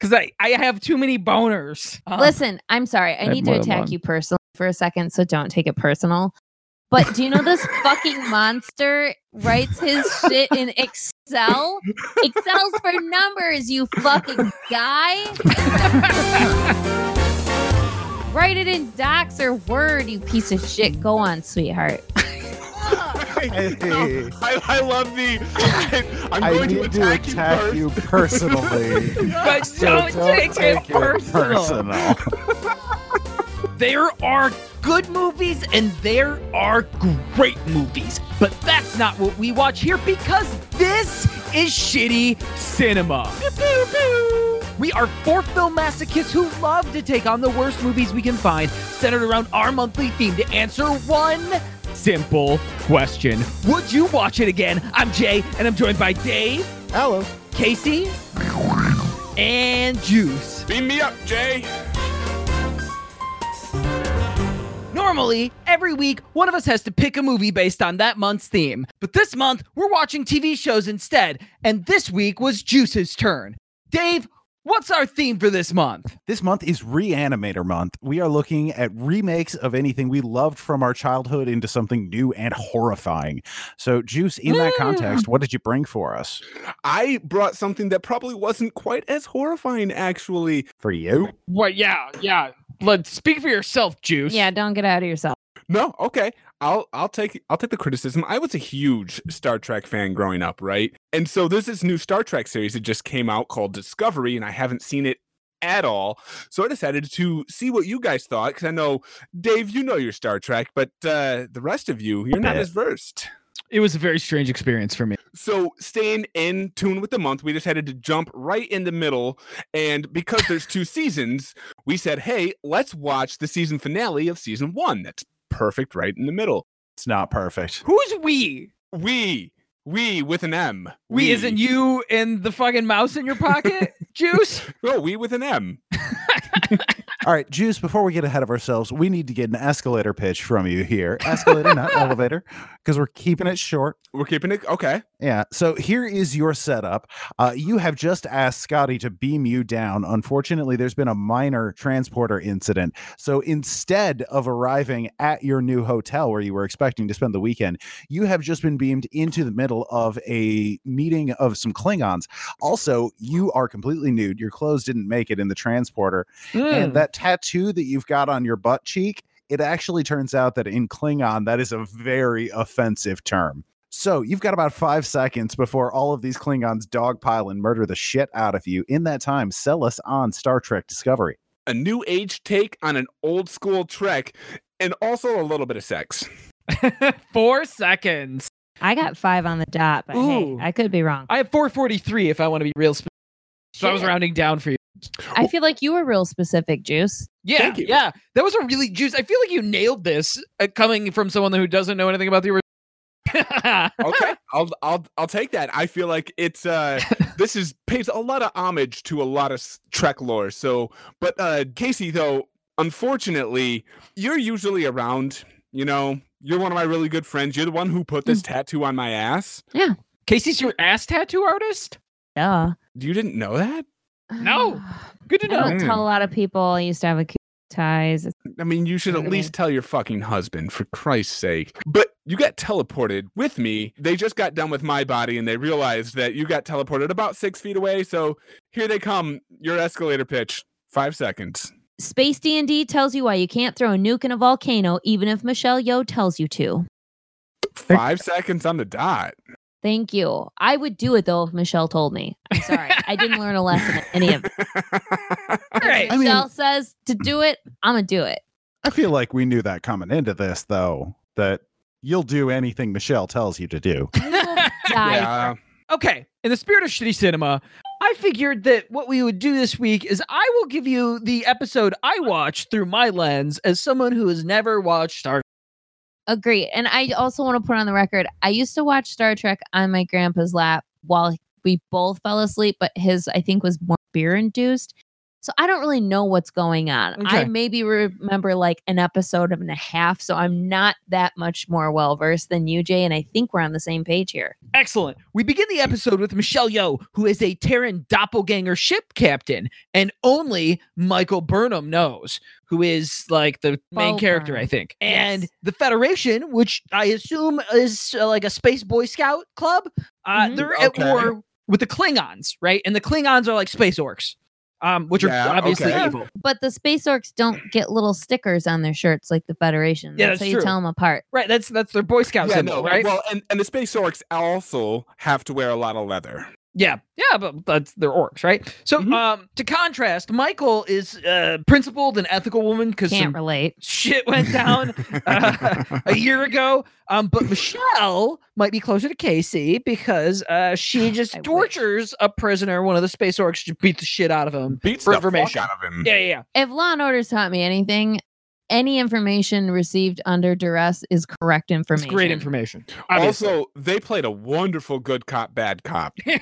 because I, I have too many boners. Um, Listen, I'm sorry. I have need to attack one. you personally for a second, so don't take it personal. But do you know this fucking monster writes his shit in Excel? Excel's for numbers, you fucking guy. Write it in Docs or Word, you piece of shit. Go on, sweetheart. Hey, I, I love the. I, am I going to need to attack, attack you you personally. but So don't, take, it personal. personal. There are good movies and there are great movies, but that's not what we watch here because this is shitty cinema. We are four film masochists who love to take on the worst movies we can find, centered around our monthly theme to answer one simple question Would you watch it again? I'm Jay, and I'm joined by Dave, Hello. Casey, and Juice. Beam me up, Jay. Normally, every week, one of us has to pick a movie based on that month's theme. But this month, we're watching TV shows instead, and this week was Juice's turn. Dave, what's our theme for this month? This month is Reanimator Month. We are looking at remakes of anything we loved from our childhood into something new and horrifying. So, Juice, in that hmm. context, what did you bring for us? I brought something that probably wasn't quite as horrifying, actually. For you? What, yeah, yeah. Let's speak for yourself, Juice. Yeah, don't get out of yourself. No, okay. I'll I'll take I'll take the criticism. I was a huge Star Trek fan growing up, right? And so there's this new Star Trek series that just came out called Discovery, and I haven't seen it at all. So I decided to see what you guys thought because I know Dave, you know your Star Trek, but uh, the rest of you, you're not as versed. It was a very strange experience for me. So staying in tune with the month, we decided to jump right in the middle. And because there's two seasons, we said, hey, let's watch the season finale of season one. That's perfect right in the middle. It's not perfect. Who's we? We, we with an M. We, isn't you and the fucking mouse in your pocket, Juice? No, we with an M. All right, Juice, before we get ahead of ourselves, we need to get an escalator pitch from you here. Escalator, not elevator, because we're keeping it short. We're keeping it okay. Yeah. So here is your setup. Uh, you have just asked Scotty to beam you down. Unfortunately, there's been a minor transporter incident. So instead of arriving at your new hotel where you were expecting to spend the weekend, you have just been beamed into the middle of a meeting of some Klingons. Also, you are completely nude. Your clothes didn't make it in the transporter. And that tattoo that you've got on your butt cheek, it actually turns out that in Klingon, that is a very offensive term. So you've got about five seconds before all of these Klingons dogpile and murder the shit out of you. In that time, sell us on Star Trek Discovery. A new age take on an old school Trek, and also a little bit of sex. Four seconds. I got five on the dot, but hey, I could be wrong. I have 443 if I want to be real specific. So I was rounding down for you. I feel like you were real specific, Juice. Yeah, Thank you. yeah. That was a really juice. I feel like you nailed this uh, coming from someone who doesn't know anything about the original. Okay, I'll I'll I'll take that. I feel like it's uh this is pays a lot of homage to a lot of s- Trek lore. So, but uh Casey though, unfortunately, you're usually around, you know, you're one of my really good friends. You're the one who put this tattoo on my ass. Yeah. Casey's your ass tattoo artist? Yeah. You didn't know that? No. Good to I know. don't tell a lot of people I used to have a ties. I mean, you should at least tell your fucking husband, for Christ's sake. But you got teleported with me. They just got done with my body and they realized that you got teleported about six feet away. So here they come. Your escalator pitch. Five seconds. Space D&D tells you why you can't throw a nuke in a volcano even if Michelle Yeoh tells you to. Five seconds on the dot. Thank you. I would do it though if Michelle told me. I'm sorry. I didn't learn a lesson in any of it. All right. I mean- Michelle says to do it, I'm going to do it. I feel like we knew that coming into this, though, that you'll do anything Michelle tells you to do. You will die. yeah. Okay. In the spirit of shitty cinema, I figured that what we would do this week is I will give you the episode I watched through my lens as someone who has never watched Star Agree. And I also want to put on the record I used to watch Star Trek on my grandpa's lap while we both fell asleep, but his, I think, was more beer induced. So I don't really know what's going on. I maybe remember like an episode and a half. So I'm not that much more well versed than you, Jay. And I think we're on the same page here. Excellent. We begin the episode with Michelle Yeoh, who is a Terran doppelganger ship captain, and only Michael Burnham knows, who is like the main Bo character, I Burnham. think. And Yes. the Federation, which I assume is uh, like a space Boy Scout club, uh, Mhm. they're at war with the Klingons, right? And the Klingons are like space orcs, um, which Yeah, are obviously okay. evil. But the space orcs don't get little stickers on their shirts like the Federation. Yeah, that's, that's how true. you tell them apart. Right. That's that's their Boy Scout yeah, symbol, no, right? well, and, and the space orcs also have to wear a lot of leather. Yeah, yeah, but that's they're orcs, right? So, Mhm. um, to contrast, Michael is a principled and ethical woman because Can't relate. shit went down uh, a year ago. Um, but Michelle might be closer to Casey because uh, she just I wish. tortures a prisoner. One of the space orcs just beat the shit out of him. Beats For the information. fuck out of him. Yeah, yeah, yeah. If Law and Order's taught me anything, any information received under duress is correct It's information. great information. Obviously. Also, they played a wonderful good cop, bad cop. they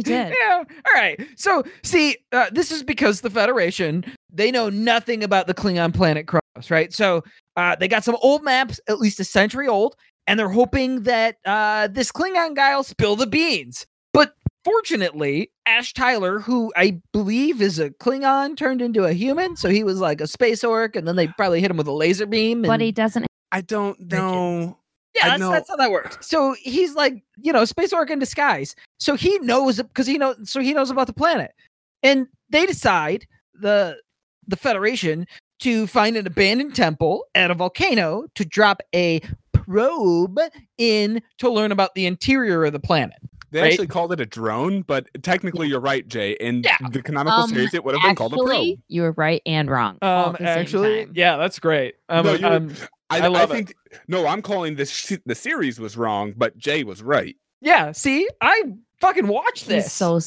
did. Yeah. All right. So, see, uh, this is because the Federation they know nothing about the Klingon planet Kronos, right? So, uh, they got some old maps, at least a century old, and they're hoping that uh, this Klingon guy will spill the beans. But fortunately, Ash Tyler, who I believe is a Klingon turned into a human, so he was like a space orc, and then they probably hit him with a laser beam. But he doesn't. I don't know. yeah, that's, know- that's how that works. So he's like, you know, space orc in disguise. So he knows because he knows. So he knows about the planet, and they decide the the Federation to find an abandoned temple at a volcano to drop a probe in to learn about the interior of the planet. They Right? actually called it a drone, but technically you're right, Jay. In Yeah. the canonical Um, series, it would have been called a probe. You were right and wrong. all Um, at the same actually, time. yeah, that's great. Um, No, you- um, I, I love it. think no, I'm calling this se- the series was wrong, but Jay was right. yeah. See, I fucking watched this. He's so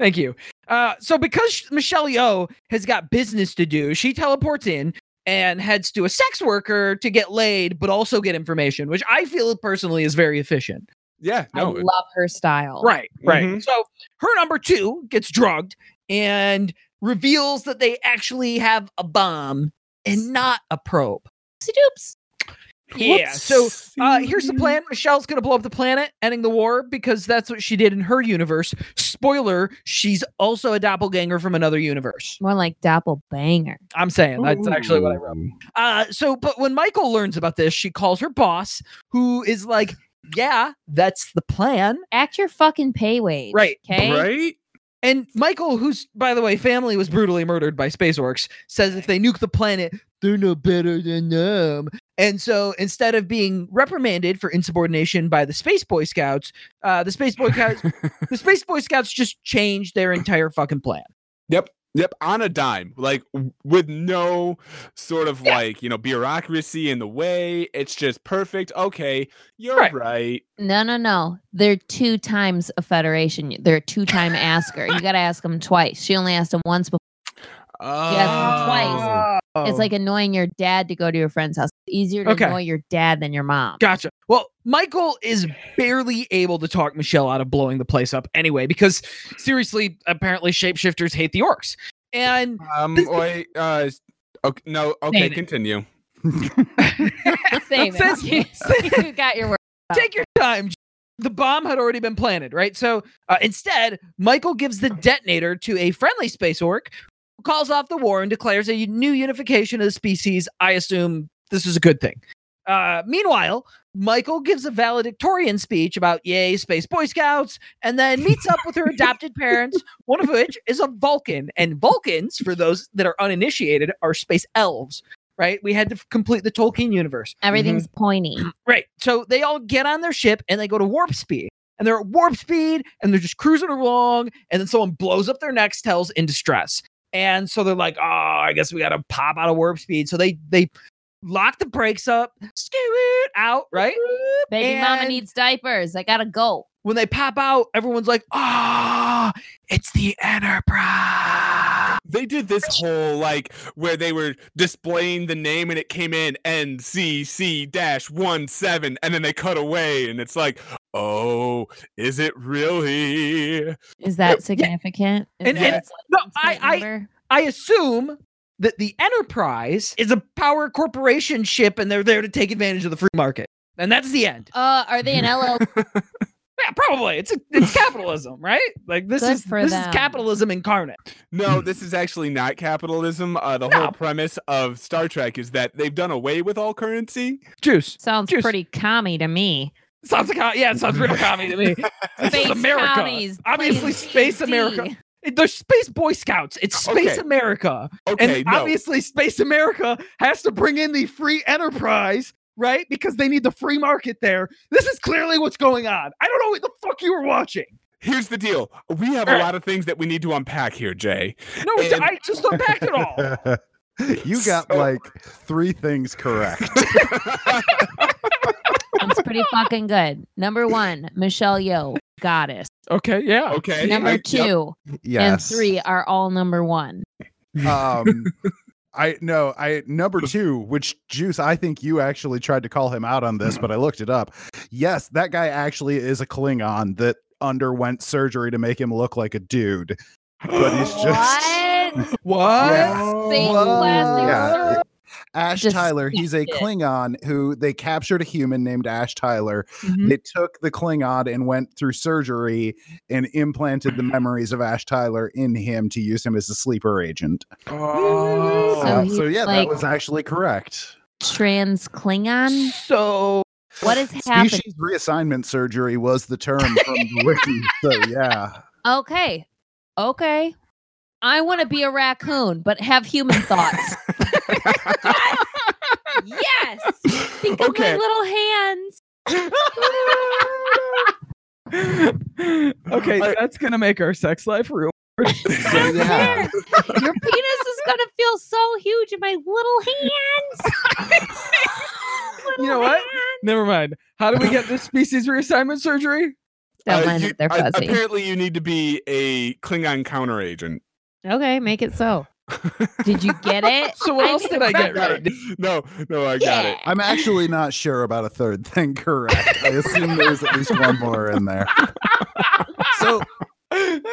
Thank you. Uh, so because Michelle Yeoh has got business to do, she teleports in and heads to a sex worker to get laid, but also get information, which I feel personally is very efficient. Yeah, I no, it- love her style. Right, right. Mhm. So her number two gets drugged and reveals that they actually have a bomb and not a probe. Oopsie doops. Yeah. So uh, here's the plan. Michelle's gonna blow up the planet, ending the war because that's what she did in her universe. Spoiler: she's also a doppelganger from another universe. More like doppelbanger. I'm saying that's actually what I wrote. Ooh. Uh, so, but when Michael learns about this, she calls her boss, who is like, "Yeah, that's the plan." Act your fucking pay wage. Right, Okay. Right? And Michael, who's by the way family was brutally murdered by space orcs, says if they nuke the planet, they're no better than them. And so instead of being reprimanded for insubordination by the Space Boy Scouts, uh, the Space Boy Scouts, the Space Boy Scouts just changed their entire fucking plan. Yep. Yep, on a dime, like with no sort of Yeah. like you know bureaucracy in the way. It's just perfect. Okay, you're Right. right. No, no, no. They're two times a federation. They're a two time asker. You got to ask them twice. She only asked him once before. Oh. twice. It's like annoying your dad to go to your friend's house. It's easier to Okay. annoy your dad than your mom. Gotcha. Well, Michael is barely able to talk Michelle out of blowing the place up anyway, because seriously, apparently shapeshifters hate the orcs. And um, This- wait, uh, okay, no, okay, Name continue. Save Says- it. you got your word. take your time. The bomb had already been planted, right? So uh, instead, Michael gives the detonator to a friendly space orc, who calls off the war and declares a new unification of the species. I assume this is a good thing. Uh, meanwhile, Michael gives a valedictorian speech about yay space boy scouts, and then meets up with her adopted parents, one of which is a Vulcan. And Vulcans, for those that are uninitiated, are space elves. Right? We had to f- complete the Tolkien universe. Everything's pointy. Right. So they all get on their ship and they go to warp speed. And they're at warp speed and they're just cruising along. And then someone blows up their Nextels in distress. And so they're like, oh, I guess we got to pop out of warp speed. So they they lock the brakes up, scoot out, right? Baby mama needs diapers. I gotta go. When they pop out, everyone's like, ah, it's the Enterprise. they did this whole like where they were displaying the name and it came in NCC dash one and then they cut away and it's like, oh, is it really? Is that significant? Is And- that and- no, I- I- I assume that the Enterprise is a power corporation ship and they're there to take advantage of the free market. And that's the end. Uh, are they an LL? Yeah, probably. It's a, it's capitalism, right? Like this Good is for this them. is capitalism incarnate. No, this is actually not capitalism. Uh, the No. whole premise of Star Trek is that they've done away with all currency. Juice. Sounds Juice. pretty commie to me. Sounds like yeah, it sounds real commie to me. Space America. commies Obviously, Space D&D. America. It- They're Space Boy Scouts. It's Space Okay. America. Okay, and no. obviously, Space America has to bring in the free enterprise, right? Because they need the free market there. This is clearly what's going on. I don't know what the fuck you were watching. Here's the deal. We have a lot of things that we need to unpack here, Jay. No, it's, And- I just unpacked it all. you got So- like three things correct. It's pretty fucking good. Number one, Michelle Yeoh, goddess. Okay, yeah. okay. Number I- yep. two and yes. three are all number one. Um, I no, I number two, which Juice, I think you actually tried to call him out on this, but I looked it up. Yes, that guy actually is a Klingon that underwent surgery to make him look like a dude. But he's just What? What? Yeah. Fake What? Yeah. Surgery? Ash Just Tyler. He's a. Klingon who they captured a human named Ash Tyler. Mhm. They took the Klingon and went through surgery and implanted the memories of Ash Tyler in him to use him as a sleeper agent. Oh. So Uh, so yeah, like- that was actually correct. Trans Klingon? So What is happening? Species reassignment surgery was the term from the wiki. So yeah. Okay. Okay. I want to be a raccoon, but have human thoughts. Yes. Think of Okay. my little hands. okay, I- that's gonna make our sex life real. So yeah. Your penis is gonna feel so huge in my little hands. You know what? Never mind. How do we get this species reassignment surgery? Don't Uh, mind you- they're uh, fuzzy. apparently, you need to be a Klingon counter agent. okay, make it so. Did you get it? So what I else did I get remember. right? no, no, I got it. I'm actually not sure about a third thing correct. I assume there's at least one more in there. So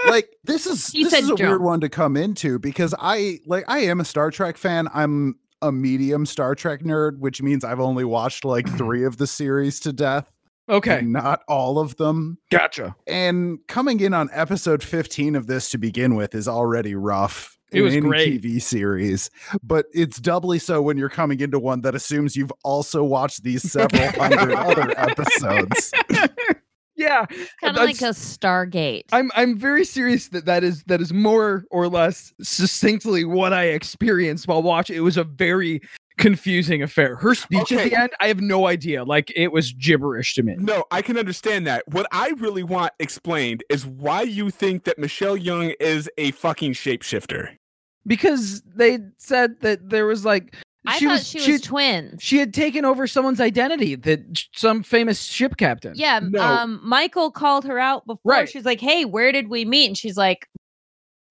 like this is He this is a weird one to come into because I like I am a Star Trek fan. I'm a medium Star Trek nerd, which means I've only watched like three of the series to death. Okay, not all of them. gotcha. And coming in on episode 15 of this to begin with is already rough. It in was any great. TV series, but it's doubly so when you're coming into one that assumes you've also watched these several hundred other episodes. Yeah, Kind of like a Stargate. I'm I'm very serious that that is that is more or less succinctly what I experienced while watching. It was a very confusing affair. Her speech at the end, I have no idea. Like it was gibberish to me. No, I can understand that. What I really want explained is why you think that Michelle Yeoh is a fucking shapeshifter. Because they said that there was like I she thought was she was she, twins. she had taken over someone's identity that some famous ship captain. Yeah, No. um, Michael called her out before. Right. She's like, "Hey, where did we meet?" And she's like,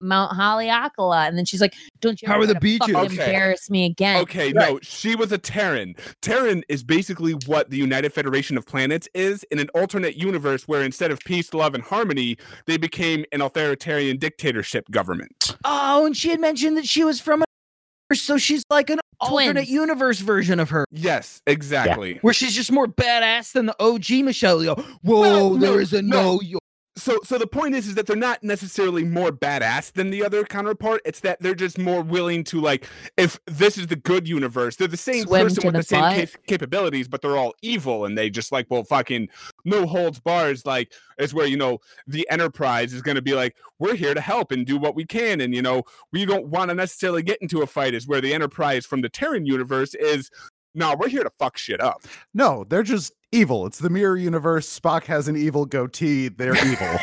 "Mount Haleakala." And then she's like, "Don't you How ever are the gotta fucking beaches?" Okay. embarrass me again?" Okay, Right. no, she was a Terran. Terran is basically what the United Federation of Planets is in an alternate universe where instead of peace, love, and harmony, they became an authoritarian dictatorship government. Oh, and she had mentioned that she was from a so she's like an alternate universe version of her. Yes, exactly. Where she's just more badass than the OG Michelle Yeoh. Whoa, Well, no, there is a no. no. Yo- So, so the point is, is that they're not necessarily more badass than the other counterpart. It's that they're just more willing to like, if this is the good universe, they're the same Swim person with the the, same butt. cap- capabilities, but they're all evil, and they just like, well, fucking no holds bars. Like, is where you know the Enterprise is going to be like, we're here to help and do what we can, and you know we don't want to necessarily get into a fight. Is where the Enterprise from the Terran universe is. No, we're here to fuck shit up. No, they're just evil. It's the mirror universe. Spock has an evil goatee. They're evil.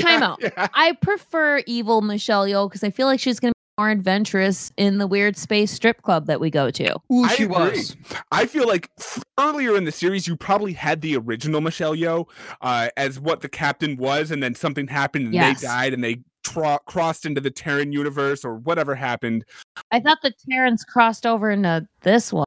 Time out. yeah. I prefer evil Michelle Yeoh because I feel like she's gonna be more adventurous in the weird space strip club that we go to. Ooh, I she agree. was. I feel like earlier in the series, you probably had the original Michelle Yeoh uh, as what the captain was, and then something happened and Yes. they died and they tro- crossed into the Terran universe or whatever happened. I thought the Terrans crossed over into this one.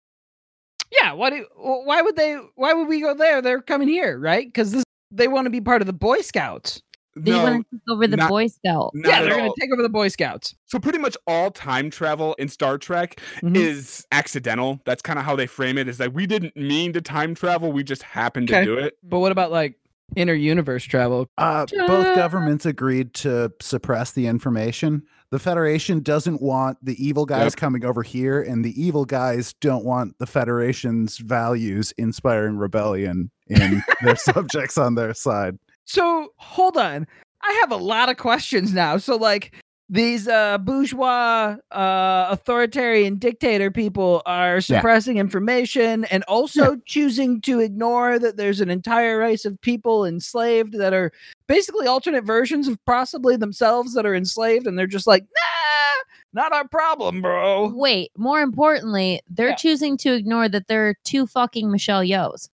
Yeah, why do why would they why would we go there? They're coming here, right? Because this they want to be part of the Boy Scouts. They No, want to take over the not- Boy Scouts. yeah, they're gonna take over the Boy Scouts. So pretty much all time travel in Star Trek Mhm. is accidental. That's kind of how they frame it. Is like we didn't mean to time travel, we just happened Okay. to do it. But what about like inter universe travel? Uh, both governments agreed to suppress the information. The Federation doesn't want the evil guys Yep. coming over here, and the evil guys don't want the Federation's values inspiring rebellion in their subjects on their side. So hold on. I have a lot of questions now. So like these uh bourgeois uh authoritarian dictator people are suppressing information and also choosing to ignore that there's an entire race of people enslaved that are basically alternate versions of possibly themselves that are enslaved and they're just like nah not our problem bro Wait, more importantly, they're Yeah. choosing to ignore that there are two fucking Michelle Yeohs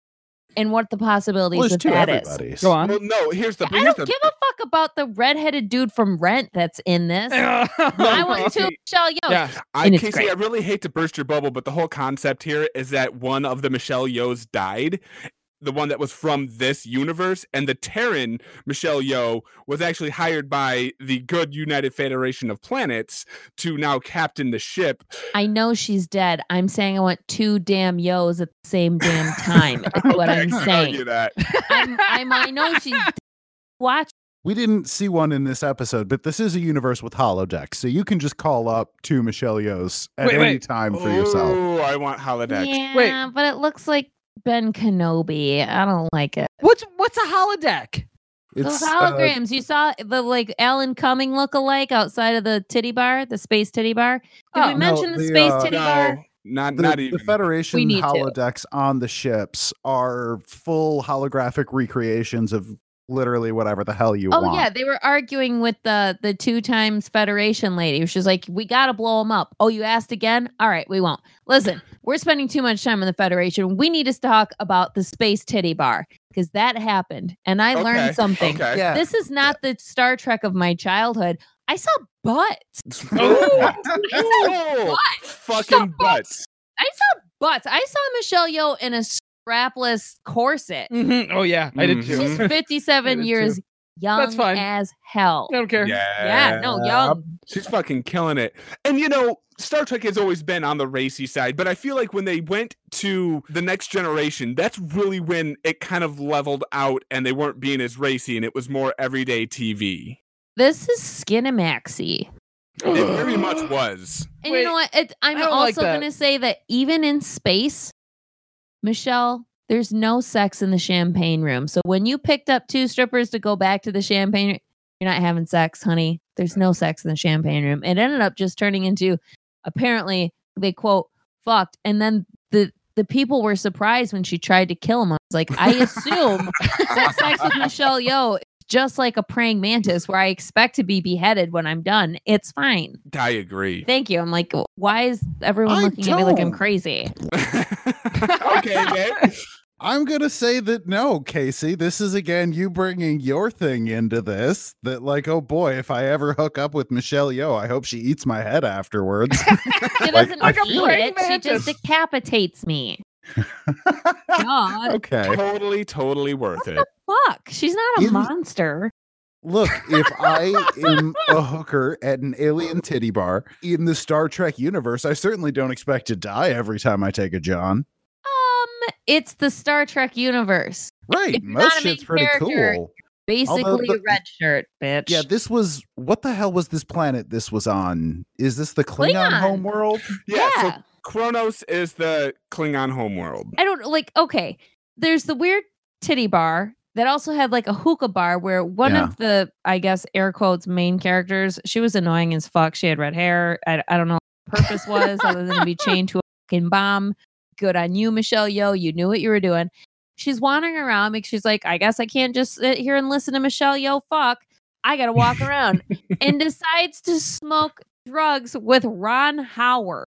and what the possibilities Well, there's of two that is. everybody's. go on Well, no, here's the I here's don't the, give a fuck about the redheaded dude from Rent that's in this. Oh, I want two Okay. Michelle Yeohs. yeah I, Casey, great. I really hate to burst your bubble, but the whole concept here is that one of the Michelle Yeohs died, the one that was from this universe, and the Terran Michelle Yeoh was actually hired by the good United Federation of Planets to now captain the ship. I know she's dead. I'm saying I want two damn Yeohs at the same damn time. Is what Okay, I I'm can saying. argue that. I'm, I'm, I know she's dead. watch. We didn't see one in this episode, but this is a universe with holodecks, so you can just call up two Michelle Yeohs at Wait, any wait. time for yourself. Oh, I want holodeck. Yeah, but it looks like Ben Kenobi. I don't like it. what's what's a holodeck Those uh, holograms. you saw the like Alan Cumming look alike outside of the titty bar, the space titty bar. Did Oh, we no, mention the, the, space uh, titty bar? Not the, not the. Federation need to. holodecks on the ships are full holographic recreations of literally whatever the hell you Oh want. yeah, they were arguing with the the two times Federation lady. She's like, "We got to blow them up." Oh, you asked again? All right, we won't. Listen, we're spending too much time on the Federation. We need to talk about the space titty bar because that happened, and I Okay, learned something. Okay. Yeah. This is not the Star Trek of my childhood. I saw butts. Oh, fucking butts. I saw butts. I saw Michelle Yeoh in a strapless corset. Mhm. oh yeah i did too She's 57 did years young That's fine. as hell. I don't care Yeah. Yeah, no, young. She's fucking killing it. And you know, Star Trek has always been on the racy side, but I feel like when they went to the next generation, that's really when it kind of leveled out and they weren't being as racy and it was more everyday TV. This is Skinamaxy. It very much was. And Wait, you know what? It, I'm I don't like also going to say that even in space, Michelle, there's no sex in the champagne room. So when you picked up two strippers to go back to the champagne, you're not having sex, honey. There's no sex in the champagne room. It ended up just turning into apparently they quote fucked, and then the the people were surprised when she tried to kill him. I was like, I assume that sex with Michelle is just like a praying mantis, where I expect to be beheaded when I'm done. It's fine. I agree. Thank you. I'm like, why is everyone I looking at me like I'm crazy? okay, babe. I'm gonna say that no, Casey. This is again you bringing your thing into this. That like, oh boy, if I ever hook up with Michelle Yeoh, I hope she eats my head afterwards. She doesn't like a eat praying it. She just decapitates me. God, okay. Totally, totally worth it. Fuck. She's not a In- monster. Look, if I am a hooker at an alien titty bar in the Star Trek universe, I certainly don't expect to die every time I take a John. Um, it's the Star Trek universe. Right. If you're Most not a main shit's pretty cool. Basically, the- a red shirt, bitch. Yeah, this was what the hell was this planet this was on? Is this the Klingon, Klingon. homeworld? Yeah, so Yeah. Kronos is the Klingon homeworld. I don't like. Okay, there's the weird titty bar that also had like a hookah bar where one Yeah. of the, I guess, air quotes main characters, she was annoying as fuck. She had red hair. I, I don't know what her purpose was other than to be chained to a fucking bomb. Good on you, Michelle Yeoh. You knew what you were doing. She's wandering around because she's like, I guess I can't just sit here and listen to Michelle Yeoh fuck. I gotta walk around and decides to smoke drugs with Ron Howard.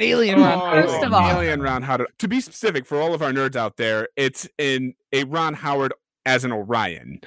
Alien Ron Oh, First of all- Alien Ron Howard. To be specific, for all of our nerds out there, it's in a Ron Howard as an Orion.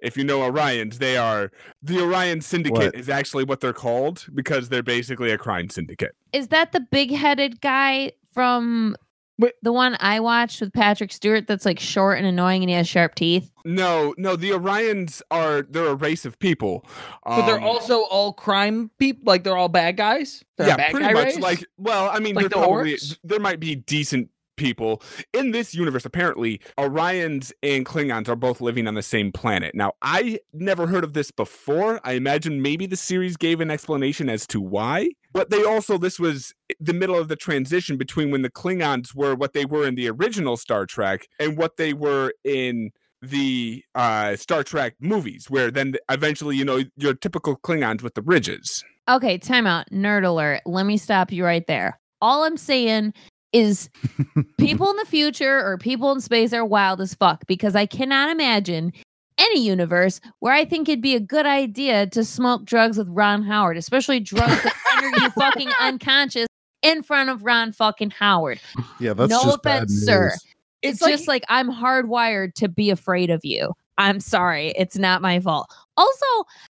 if you know Orions, they are the Orion Syndicate What? is actually what they're called because they're basically a crime syndicate. Is that the big-headed guy from Wait. the one I watched with Patrick Stewart? That's like short and annoying, and he has sharp teeth. No, no, the Orions are they're a race of people. But they're Um, also all crime people. Like they're all bad guys. They're yeah, bad pretty guy much race? like well, I mean, Like there the probably there might be decent people in this universe. Apparently, Orions and Klingons are both living on the same planet. Now, I never heard of this before. I imagine maybe the series gave an explanation as to why, but they also this was the middle of the transition between when the Klingons were what they were in the original Star Trek and what they were in the uh Star Trek movies where then eventually you know your typical Klingons with the ridges. Okay, timeout. Nerd alert. Let me stop you right there. All I'm saying is people in the future or people in space are wild as fuck because I cannot imagine any universe where I think it'd be a good idea to smoke drugs with Ron Howard, especially drugs that render you fucking unconscious in front of Ron fucking Howard. Yeah, that's No just bad offense, sir. news. It's, It's like- just like I'm hardwired to be afraid of you. I'm sorry. It's not my fault. Also,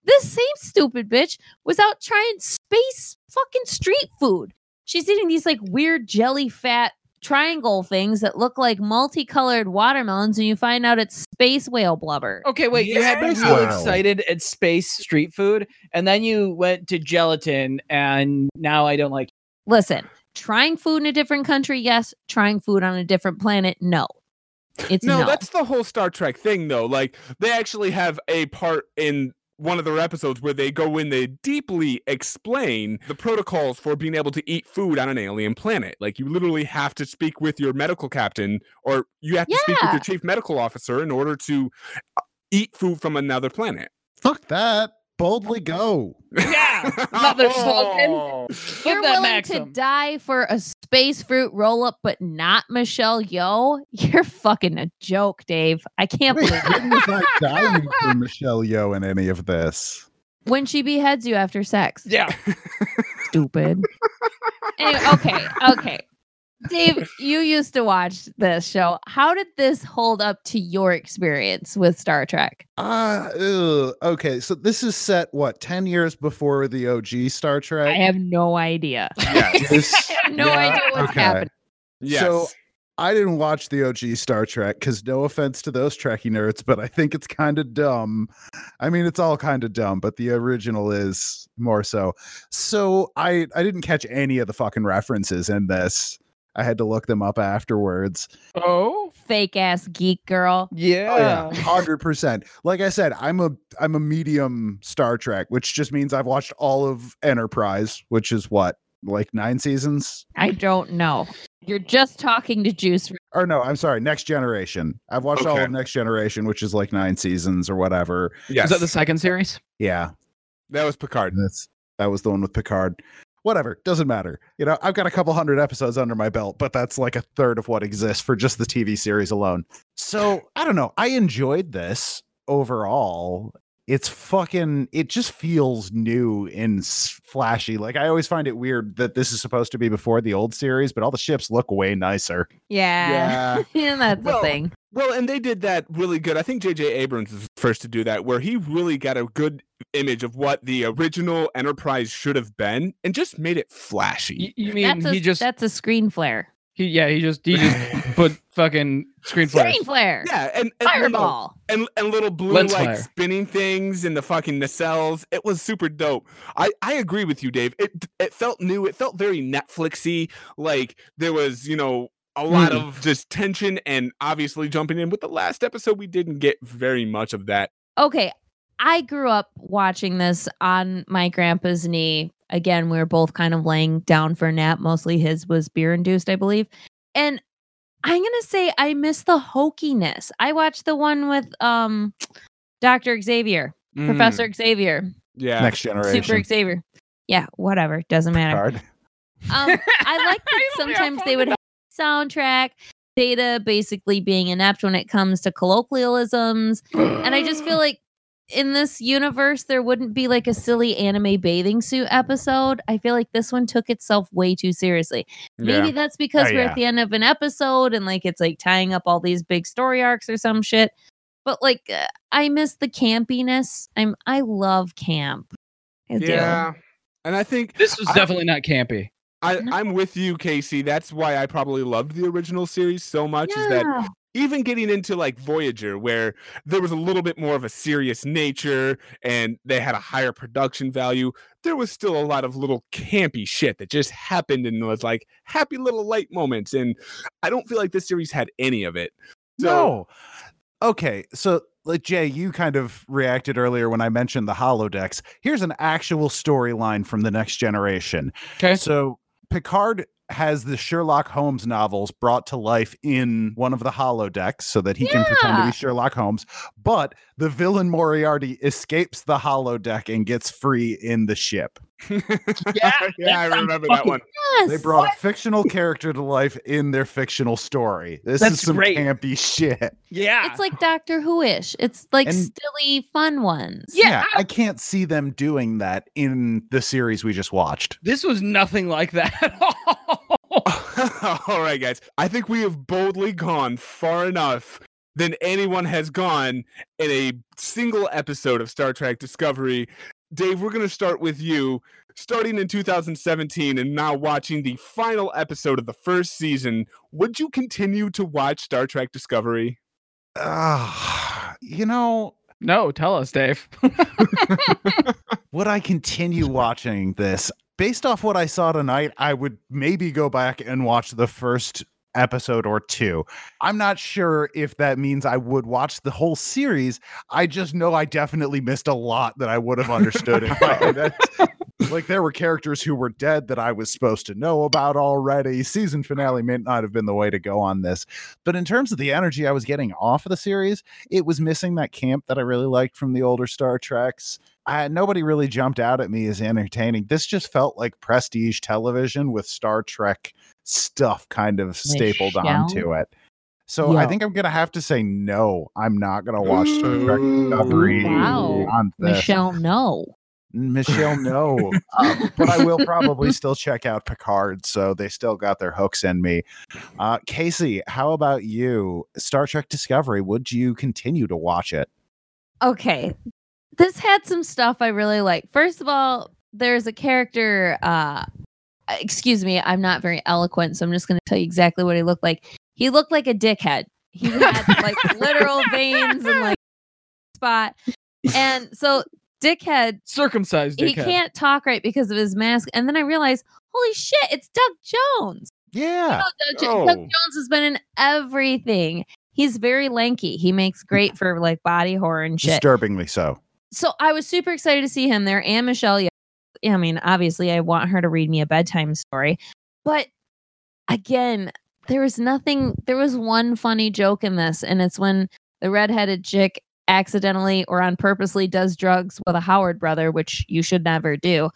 this same stupid bitch was out trying space fucking street food. She's eating these like weird jelly fat triangle things that look like multicolored watermelons, and you find out it's space whale blubber. Okay, wait. You had me Yeah. so Wow. excited at space street food, and then you went to gelatin, and now I don't like. Listen, trying food in a different country, yes. Trying food on a different planet, no. It's no, no. that's the whole Star Trek thing, though. Like they actually have a part in one of their episodes where they go in, they deeply explain the protocols for being able to eat food on an alien planet. Like you literally have to speak with your medical captain, or you have to speak with your chief medical officer in order to uh, eat food from another planet. Fuck that. Boldly go. Yeah, another slogan. Oh. Give You're that willing Maxim. to die for a space fruit roll up, but not Michelle Yeoh? You're fucking a joke, Dave. I can't believe when was I dying for Michelle Yeoh in any of this? when she beheads you after sex. Yeah. Stupid. anyway, okay, okay. Dave, you used to watch this show. How did this hold up to your experience with Star Trek? Uh, ugh, okay, so this is set what ten years before the OG Star Trek. I have no idea. yes. This- I have no Yeah, idea what's okay. happening. yes. So I didn't watch the OG Star Trek because no offense to those Trekkie nerds, but I think it's kind of dumb. I mean, it's all kind of dumb, but the original is more so. So I I didn't catch any of the fucking references in this. I had to look them up afterwards. Oh. Fake ass geek girl. Yeah. Oh, hundred percent. Like I said, I'm a I'm a medium Star Trek, which just means I've watched all of Enterprise, which is what like nine seasons. I don't know. You're just talking to Juice. Or no, I'm sorry, Next Generation. I've watched all of Next Generation, which is like nine seasons or whatever. yes. Is that the second series? Yeah, that was Picard. that's that was the one with Picard. Whatever, doesn't matter. You know, I've got a couple hundred episodes under my belt, but that's like a third of what exists for just the TV series alone. So I don't know. I enjoyed this overall. It's fucking. It just feels new and flashy. Like I always find it weird that this is supposed to be before the old series, but all the ships look way nicer. Yeah. Yeah, that's Well, the thing. Well, and they did that really good. I think J.J. Abrams is the first to do that, where he really got a good image of what the original Enterprise should have been, and just made it flashy. You, you mean That's a, he just? that's a screen flare. he, yeah, he just he just put fucking screen flares. Screen flare. Yeah, and and little, Fireball. and, and little blue Lens like flare. spinning things in the fucking nacelles. It was super dope. I I agree with you, Dave. It it felt new. It felt very Netflixy. Like there was you know a lot Mm. of just tension and obviously jumping in with the last episode we didn't get very much of that Okay. I grew up watching this on my grandpa's knee. Again, we were both kind of laying down for a nap. Mostly his was beer induced, I believe. And I'm going to say I miss the hokiness. I watched the one with um Dr. Xavier, Mm, Professor Xavier, yeah Next generation. Super Xavier. Yeah, whatever. Doesn't matter. Um, I like that I don't have sometimes they would have soundtrack, data basically being inept when it comes to colloquialisms. And I just feel like in this universe, there wouldn't be like a silly anime bathing suit episode. I feel like this one took itself way too seriously. Maybe yeah. that's because Oh, we're yeah. at the end of an episode and like it's like tying up all these big story arcs or some shit. but like uh, I miss the campiness. I'm I love camp. I do. Yeah. And I think This was I- definitely not campy. I, I'm with you, Casey. That's why I probably loved the original series so much. Is that Yeah. Even getting into like Voyager, where there was a little bit more of a serious nature and they had a higher production value, there was still a lot of little campy shit that just happened and was like happy little light moments. And I don't feel like this series had any of it. So, no. Okay, so like Jay, you kind of reacted earlier when I mentioned the holodecks. Here's an actual storyline from the next generation. Okay. So Picard has the Sherlock Holmes novels brought to life in one of the holodecks so that he can pretend to be Sherlock Holmes. But the villain Moriarty escapes the holodeck and gets free in the ship. Yeah, yeah, I that sounds remember that one. Yes. They brought a fictional character to life in their fictional story. This That's is some great. campy shit. Yeah. It's like Doctor Who-ish. It's like And- silly, fun ones. Yeah. I can't see them doing that in the series we just watched. this was nothing like that at all. All right, guys. I think we have boldly gone far enough than anyone has gone in a single episode of Star Trek Discovery. Dave, we're going to start with you. Starting in 2017 and now watching the final episode of the first season, would you continue to watch Star Trek Discovery? Ah, you know, no, tell us, Dave. would I continue watching this? Based off what I saw tonight, I would maybe go back and watch the first episode or two. I'm not sure if that means I would watch the whole series. I just know I definitely missed a lot that I would have understood. if I- that's- like there were characters who were dead that I was supposed to know about already. Season finale may not have been the way to go on this. But in terms of the energy I was getting off of the series, it was missing that camp that I really liked from the older Star Treks. I, nobody really jumped out at me as entertaining. This just felt like prestige television with Star Trek stuff kind of stapled Michelle? onto it. So I think I'm gonna have to say no. I'm not gonna watch Star Trek Discovery Wow. on this. Michelle, no. Michelle, no. Um, but I will probably still check out Picard, so they still got their hooks in me. Uh, Casey, how about you? Star Trek Discovery, would you continue to watch it? Okay. This had some stuff I really like. First of all, there's a character uh excuse me, I'm not very eloquent, so I'm just going to tell you exactly what he looked like. He looked like a dickhead. He had like literal veins and like spot. And so dickhead Circumcised. he can't talk right because of his mask. And then I realized, holy shit, it's Doug Jones. Yeah. Doug, Jo- Doug Oh. Jones has been in everything. He's very lanky. He makes great for like body horror and shit. Disturbingly so. So I was super excited to see him there and Michelle. Yeah, I mean, obviously, I want her to read me a bedtime story, but again, there was nothing. There was one funny joke in this, and it's when the redheaded chick accidentally or on purposely does drugs with a Howard brother, which you should never do.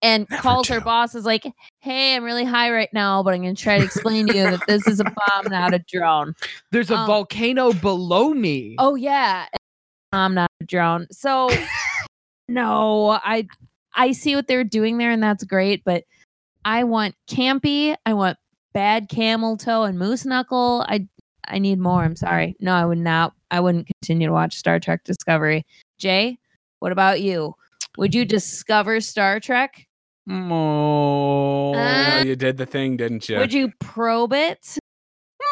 And Never calls her do. boss is like, "Hey, I'm really high right now, but I'm going to try to explain to you that this is a bomb, not a drone." There's a Um, volcano below me. Oh yeah, I'm not a drone. So no, I I see what they're doing there, and that's great. But I want campy. I want bad camel toe and moose knuckle. I I need more. I'm sorry. No, I would not. I wouldn't continue to watch Star Trek Discovery. Jay, what about you? Would you discover Star Trek? Oh. Uh, Oh, you did the thing, didn't you? Would you probe it?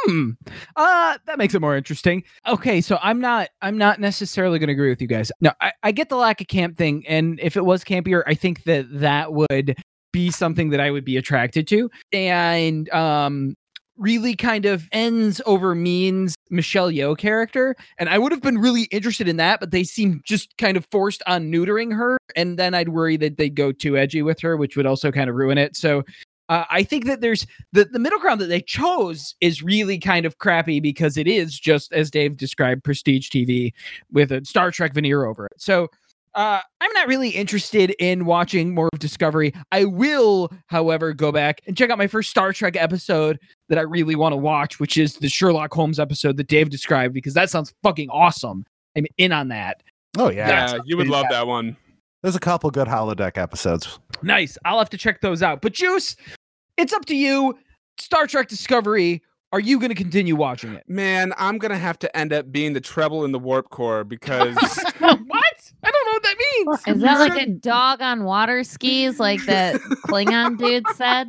Hmm. Uh, that makes it more interesting. Okay, so I'm not I'm not necessarily going to agree with you guys. No, I, I get the lack of camp thing, and if it was campier, I think that that would be something that I would be attracted to, and um, really kind of ends over means Michelle Yeoh character, and I would have been really interested in that, but they seem just kind of forced on neutering her, and then I'd worry that they'd go too edgy with her, which would also kind of ruin it. So. Uh, I think that there's the, the middle ground that they chose is really kind of crappy because it is just as Dave described prestige TV with a Star Trek veneer over it. So uh, I'm not really interested in watching more of Discovery. I will, however, go back and check out my first Star Trek episode that I really want to watch, which is the Sherlock Holmes episode that Dave described because that sounds fucking awesome. I'm in on that. Oh yeah. yeah, you would love that one. There's a couple good holodeck episodes. Nice. I'll have to check those out. But Juice, it's up to you. Star Trek Discovery. are you going to continue watching it? Man, I'm gonna have to end up being the tribble in the warp core because what? I don't know what that means. Is that like a dog on water skis, like that Klingon dude said?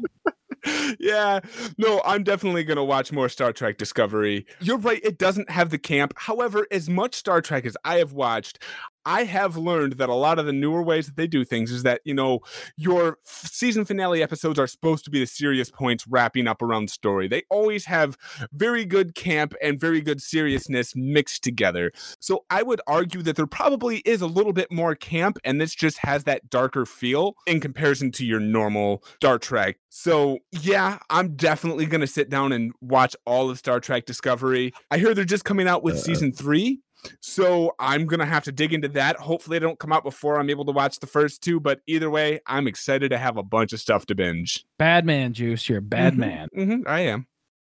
yeah, no, I'm definitely going to watch more Star Trek Discovery. You're right, it doesn't have the camp. However, as much Star Trek as I have watched, I have learned that a lot of the newer ways that they do things is that, you know, your season finale episodes are supposed to be the serious points wrapping up around the story. They always have very good camp and very good seriousness mixed together. So I would argue that there probably is a little bit more camp, and this just has that darker feel in comparison to your normal Star Trek. So yeah, I'm definitely gonna sit down and watch all of Star Trek Discovery. I hear they're just coming out with Uh, season three. So I'm gonna have to dig into that. Hopefully, they don't come out before I'm able to watch the first two. But either way, I'm excited to have a bunch of stuff to binge. Bad man, Juice. You're a bad Mhm. man. hmm I am.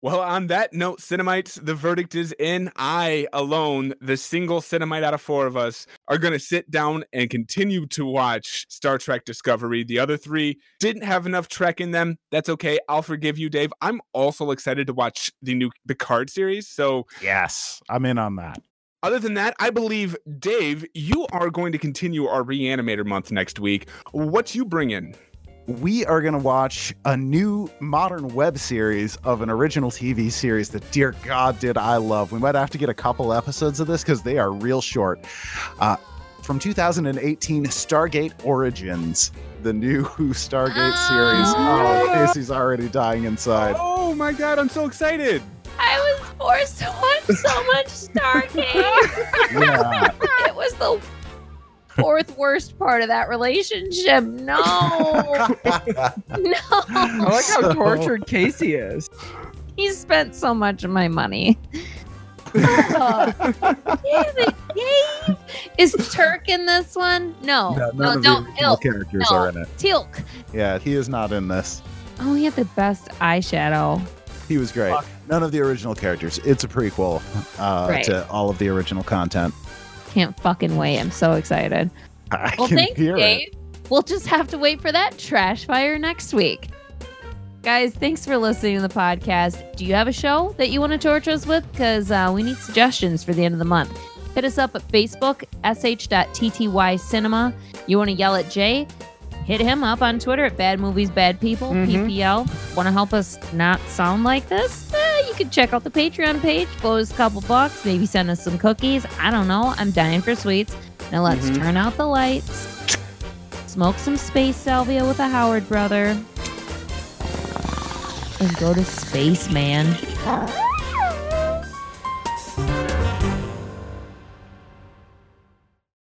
Well, on that note, Cinemites, the verdict is in. I alone, the single Cinemite out of four of us, are going to sit down and continue to watch Star Trek Discovery. The other three didn't have enough Trek in them. That's okay. I'll forgive you, Dave. I'm also excited to watch the new Picard series. So, Yes, I'm in on that. Other than that, I believe, Dave, you are going to continue our Reanimator month next week. What you bring in? we are going to watch a new modern web series of an original TV series that, dear God, did I love. We might have to get a couple episodes of this because they are real short. Uh, from 2018, Stargate Origins, the new Stargate series. Oh, Oh. Casey's already dying inside. Oh my God, I'm so excited. I was forced to watch so much Stargate. Yeah. it was the fourth worst part of that relationship. No, no. I like how So- tortured Casey is. He spent so much of my money. Oh, Dave. Is Turk in this one? No, No, no, none of no, the Ilk. characters No. are in it. Teal'c. Yeah, he is not in this. Oh, he had the best eyeshadow. He was great. Fuck. None of the original characters. It's a prequel uh, Right. to all of the original content. Can't fucking wait. I'm so excited. I Well, can thanks, hear it. We'll just have to wait for that trash fire next week. Guys, thanks for listening to the podcast. Do you have a show that you want to torture us with? Because uh, we need suggestions for the end of the month. Hit us up at Facebook, sh.tty cinema. You want to yell at Jay? Hit him up on Twitter at Bad Movies Bad People, Mhm. PPL. Want to help us not sound like this? You can check out the Patreon page, blow us a couple bucks, maybe send us some cookies. I don't know. I'm dying for sweets. Now let's Mhm. turn out the lights, smoke some space salvia with a Howard brother, and go to space, man.